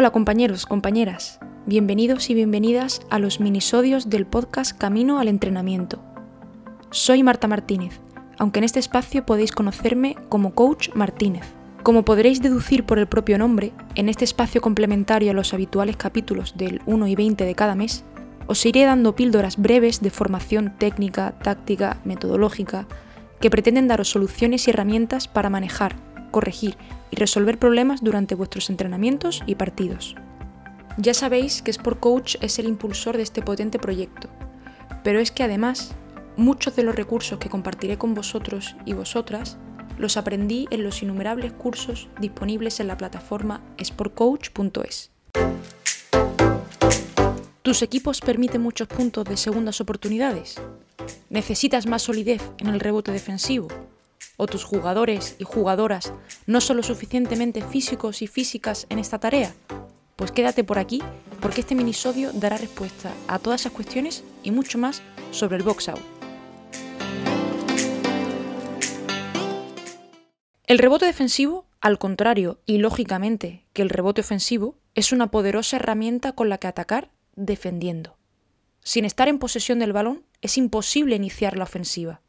Hola compañeros, compañeras, bienvenidos y bienvenidas a los minisodios del podcast Camino al Entrenamiento. Soy Marta Martínez, aunque en este espacio podéis conocerme como Coach Martínez. Como podréis deducir por el propio nombre, en este espacio complementario a los habituales capítulos del 1 y 20 de cada mes, os iré dando píldoras breves de formación técnica, táctica, metodológica, que pretenden daros soluciones y herramientas para manejar, corregir y resolver problemas durante vuestros entrenamientos y partidos. Ya sabéis que Sport Coach es el impulsor de este potente proyecto, pero es que además muchos de los recursos que compartiré con vosotros y vosotras los aprendí en los innumerables cursos disponibles en la plataforma sportcoach.es. ¿Tus equipos permiten muchos puntos de segundas oportunidades? ¿Necesitas más solidez en el rebote defensivo? O tus jugadores y jugadoras no son lo suficientemente físicos y físicas en esta tarea? Pues quédate por aquí porque este minisodio dará respuesta a todas esas cuestiones y mucho más sobre el box out. El rebote defensivo, al contrario y lógicamente que el rebote ofensivo, es una poderosa herramienta con la que atacar defendiendo. Sin estar en posesión del balón, es imposible iniciar la ofensiva.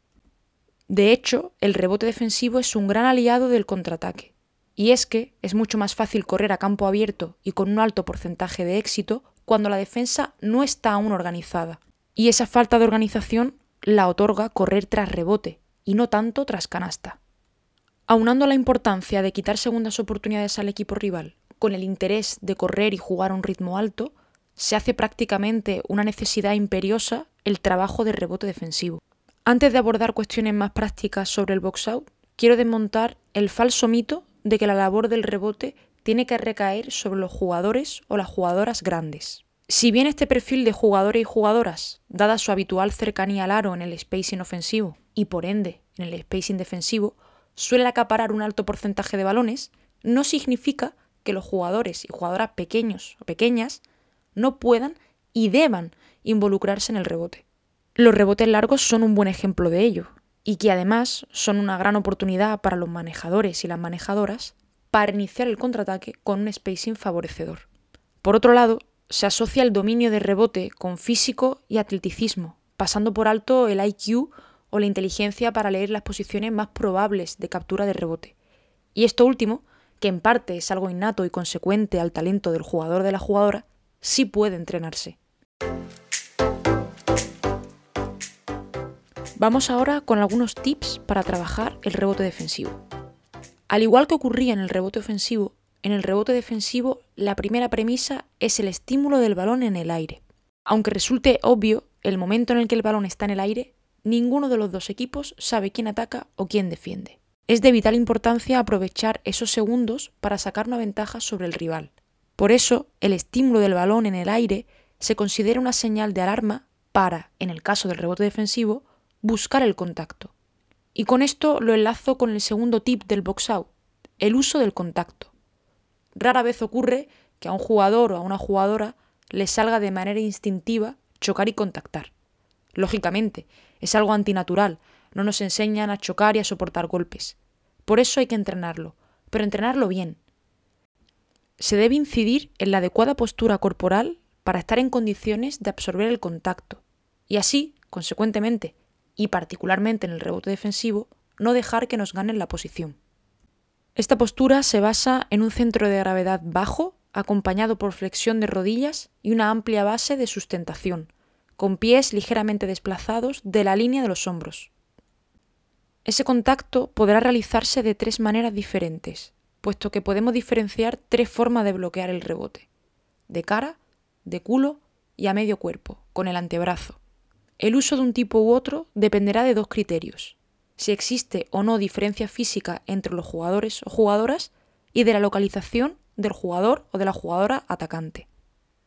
De hecho, el rebote defensivo es un gran aliado del contraataque. Y es que es mucho más fácil correr a campo abierto y con un alto porcentaje de éxito cuando la defensa no está aún organizada. Y esa falta de organización la otorga correr tras rebote y no tanto tras canasta. Aunando la importancia de quitar segundas oportunidades al equipo rival con el interés de correr y jugar a un ritmo alto, se hace prácticamente una necesidad imperiosa el trabajo de rebote defensivo. Antes de abordar cuestiones más prácticas sobre el box out, quiero desmontar el falso mito de que la labor del rebote tiene que recaer sobre los jugadores o las jugadoras grandes. Si bien este perfil de jugadores y jugadoras, dada su habitual cercanía al aro en el spacing ofensivo y por ende en el spacing defensivo, suele acaparar un alto porcentaje de balones, no significa que los jugadores y jugadoras pequeños o pequeñas no puedan y deban involucrarse en el rebote. Los rebotes largos son un buen ejemplo de ello, y que además son una gran oportunidad para los manejadores y las manejadoras para iniciar el contraataque con un spacing favorecedor. Por otro lado, se asocia el dominio de rebote con físico y atleticismo, pasando por alto el IQ o la inteligencia para leer las posiciones más probables de captura de rebote. Y esto último, que en parte es algo innato y consecuente al talento del jugador de la jugadora, sí puede entrenarse. Vamos ahora con algunos tips para trabajar el rebote defensivo. Al igual que ocurría en el rebote ofensivo, en el rebote defensivo la primera premisa es el estímulo del balón en el aire. Aunque resulte obvio, el momento en el que el balón está en el aire, ninguno de los dos equipos sabe quién ataca o quién defiende. Es de vital importancia aprovechar esos segundos para sacar una ventaja sobre el rival. Por eso, el estímulo del balón en el aire se considera una señal de alarma para, en el caso del rebote defensivo, buscar el contacto. Y con esto lo enlazo con el segundo tip del box out, el uso del contacto. Rara vez ocurre que a un jugador o a una jugadora le salga de manera instintiva chocar y contactar. Lógicamente, es algo antinatural, no nos enseñan a chocar y a soportar golpes. Por eso hay que entrenarlo, pero entrenarlo bien. Se debe incidir en la adecuada postura corporal para estar en condiciones de absorber el contacto, y así, consecuentemente, y particularmente en el rebote defensivo, no dejar que nos ganen la posición. Esta postura se basa en un centro de gravedad bajo, acompañado por flexión de rodillas y una amplia base de sustentación, con pies ligeramente desplazados de la línea de los hombros. Ese contacto podrá realizarse de tres maneras diferentes, puesto que podemos diferenciar tres formas de bloquear el rebote, de cara, de culo y a medio cuerpo, con el antebrazo. El uso de un tipo u otro dependerá de dos criterios, si existe o no diferencia física entre los jugadores o jugadoras y de la localización del jugador o de la jugadora atacante.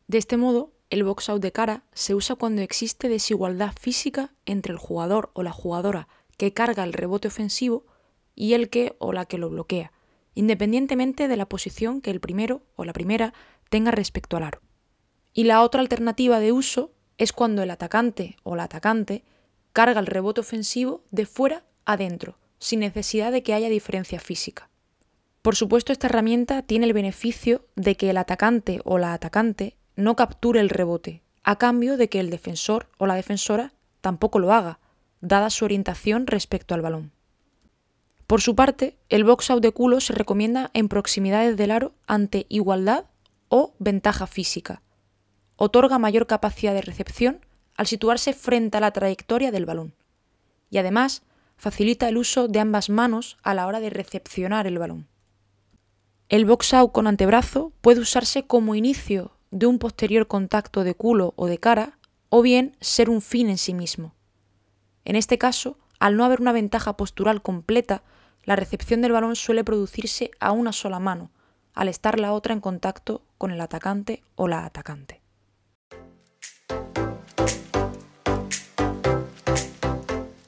De este modo, el box out de cara se usa cuando existe desigualdad física entre el jugador o la jugadora que carga el rebote ofensivo y el que o la que lo bloquea, independientemente de la posición que el primero o la primera tenga respecto al aro. Y la otra alternativa de uso es cuando el atacante o la atacante carga el rebote ofensivo de fuera a dentro, sin necesidad de que haya diferencia física. Por supuesto, esta herramienta tiene el beneficio de que el atacante o la atacante no capture el rebote, a cambio de que el defensor o la defensora tampoco lo haga, dada su orientación respecto al balón. Por su parte, el box out de culo se recomienda en proximidades del aro ante igualdad o ventaja física. Otorga mayor capacidad de recepción al situarse frente a la trayectoria del balón. Y además, facilita el uso de ambas manos a la hora de recepcionar el balón. El box out con antebrazo puede usarse como inicio de un posterior contacto de culo o de cara, o bien ser un fin en sí mismo. En este caso, al no haber una ventaja postural completa, la recepción del balón suele producirse a una sola mano, al estar la otra en contacto con el atacante o la atacante.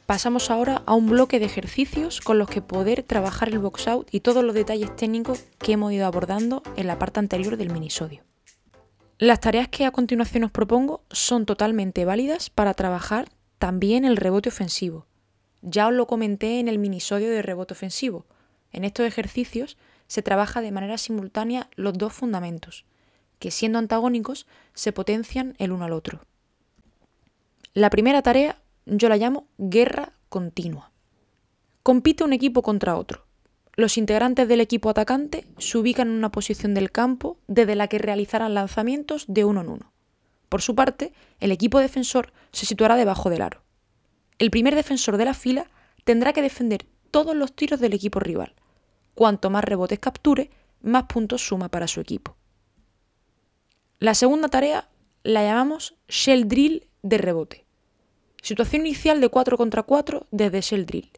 Pasamos ahora a un bloque de ejercicios con los que poder trabajar el box out y todos los detalles técnicos que hemos ido abordando en la parte anterior del minisodio. Las tareas que a continuación os propongo son totalmente válidas para trabajar también el rebote ofensivo. Ya os lo comenté en el minisodio de rebote ofensivo. En estos ejercicios se trabaja de manera simultánea los dos fundamentos, que siendo antagónicos se potencian el uno al otro. La primera tarea yo la llamo guerra continua. Compite un equipo contra otro. Los integrantes del equipo atacante se ubican en una posición del campo desde la que realizarán lanzamientos de uno en uno. Por su parte, el equipo defensor se situará debajo del aro. El primer defensor de la fila tendrá que defender todos los tiros del equipo rival. Cuanto más rebotes capture, más puntos suma para su equipo. La segunda tarea la llamamos shell drill de rebote. Situación inicial de 4 contra 4 desde Shell Drill,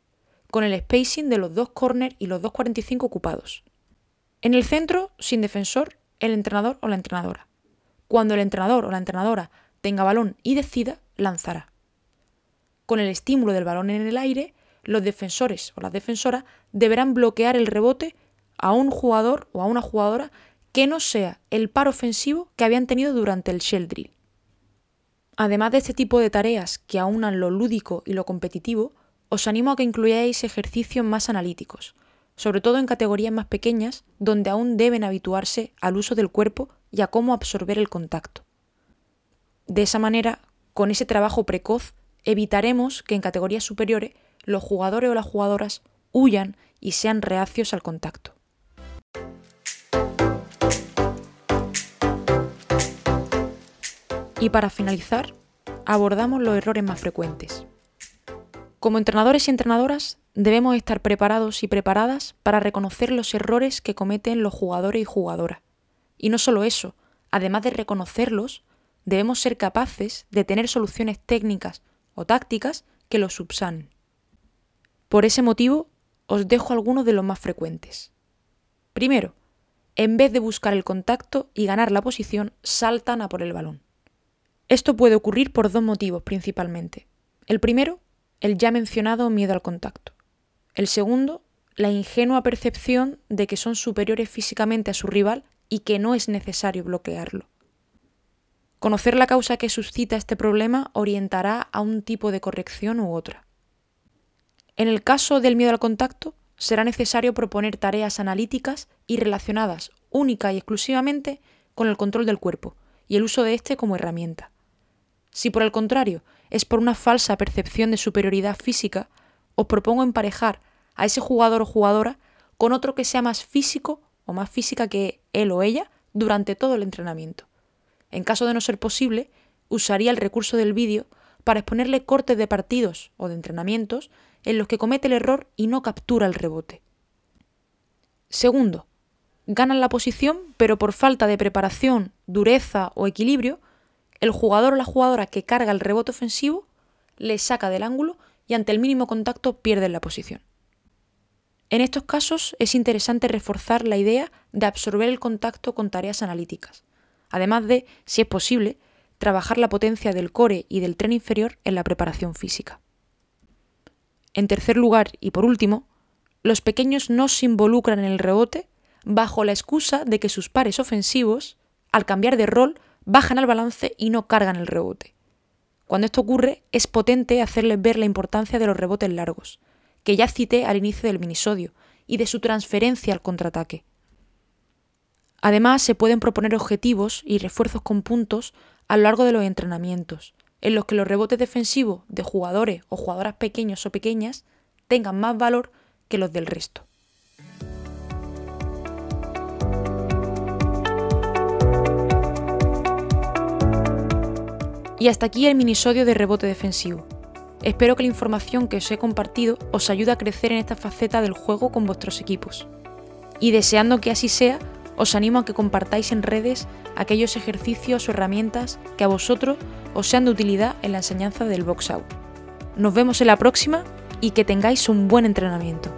con el spacing de los dos corners y los dos 45 ocupados. En el centro, sin defensor, el entrenador o la entrenadora. Cuando el entrenador o la entrenadora tenga balón y decida, lanzará. Con el estímulo del balón en el aire, los defensores o las defensoras deberán bloquear el rebote a un jugador o a una jugadora que no sea el par ofensivo que habían tenido durante el shell drill. Además de este tipo de tareas que aunan lo lúdico y lo competitivo, os animo a que incluyáis ejercicios más analíticos, sobre todo en categorías más pequeñas donde aún deben habituarse al uso del cuerpo y a cómo absorber el contacto. De esa manera, con ese trabajo precoz, evitaremos que en categorías superiores los jugadores o las jugadoras huyan y sean reacios al contacto. Y para finalizar, abordamos los errores más frecuentes. Como entrenadores y entrenadoras, debemos estar preparados y preparadas para reconocer los errores que cometen los jugadores y jugadoras. Y no solo eso, además de reconocerlos, debemos ser capaces de tener soluciones técnicas o tácticas que los subsanen. Por ese motivo, os dejo algunos de los más frecuentes. Primero, en vez de buscar el contacto y ganar la posición, saltan a por el balón. Esto puede ocurrir por dos motivos principalmente. El primero, el ya mencionado miedo al contacto. El segundo, la ingenua percepción de que son superiores físicamente a su rival y que no es necesario bloquearlo. Conocer la causa que suscita este problema orientará a un tipo de corrección u otra. En el caso del miedo al contacto, será necesario proponer tareas analíticas y relacionadas única y exclusivamente con el control del cuerpo y el uso de éste como herramienta. Si por el contrario es por una falsa percepción de superioridad física, os propongo emparejar a ese jugador o jugadora con otro que sea más físico o más física que él o ella durante todo el entrenamiento. En caso de no ser posible, usaría el recurso del vídeo para exponerle cortes de partidos o de entrenamientos en los que comete el error y no captura el rebote. Segundo, ganan la posición, pero por falta de preparación, dureza o equilibrio, el jugador o la jugadora que carga el rebote ofensivo le saca del ángulo y ante el mínimo contacto pierde la posición. En estos casos es interesante reforzar la idea de absorber el contacto con tareas analíticas, además de, si es posible, trabajar la potencia del core y del tren inferior en la preparación física. En tercer lugar, y por último, los pequeños no se involucran en el rebote bajo la excusa de que sus pares ofensivos, al cambiar de rol, bajan al balance y no cargan el rebote. Cuando esto ocurre, es potente hacerles ver la importancia de los rebotes largos, que ya cité al inicio del minisodio, y de su transferencia al contraataque. Además, se pueden proponer objetivos y refuerzos con puntos a lo largo de los entrenamientos, en los que los rebotes defensivos de jugadores o jugadoras pequeños o pequeñas tengan más valor que los del resto. Y hasta aquí el minisodio de rebote defensivo. Espero que la información que os he compartido os ayude a crecer en esta faceta del juego con vuestros equipos. Y deseando que así sea, os animo a que compartáis en redes aquellos ejercicios o herramientas que a vosotros os sean de utilidad en la enseñanza del box out. Nos vemos en la próxima y que tengáis un buen entrenamiento.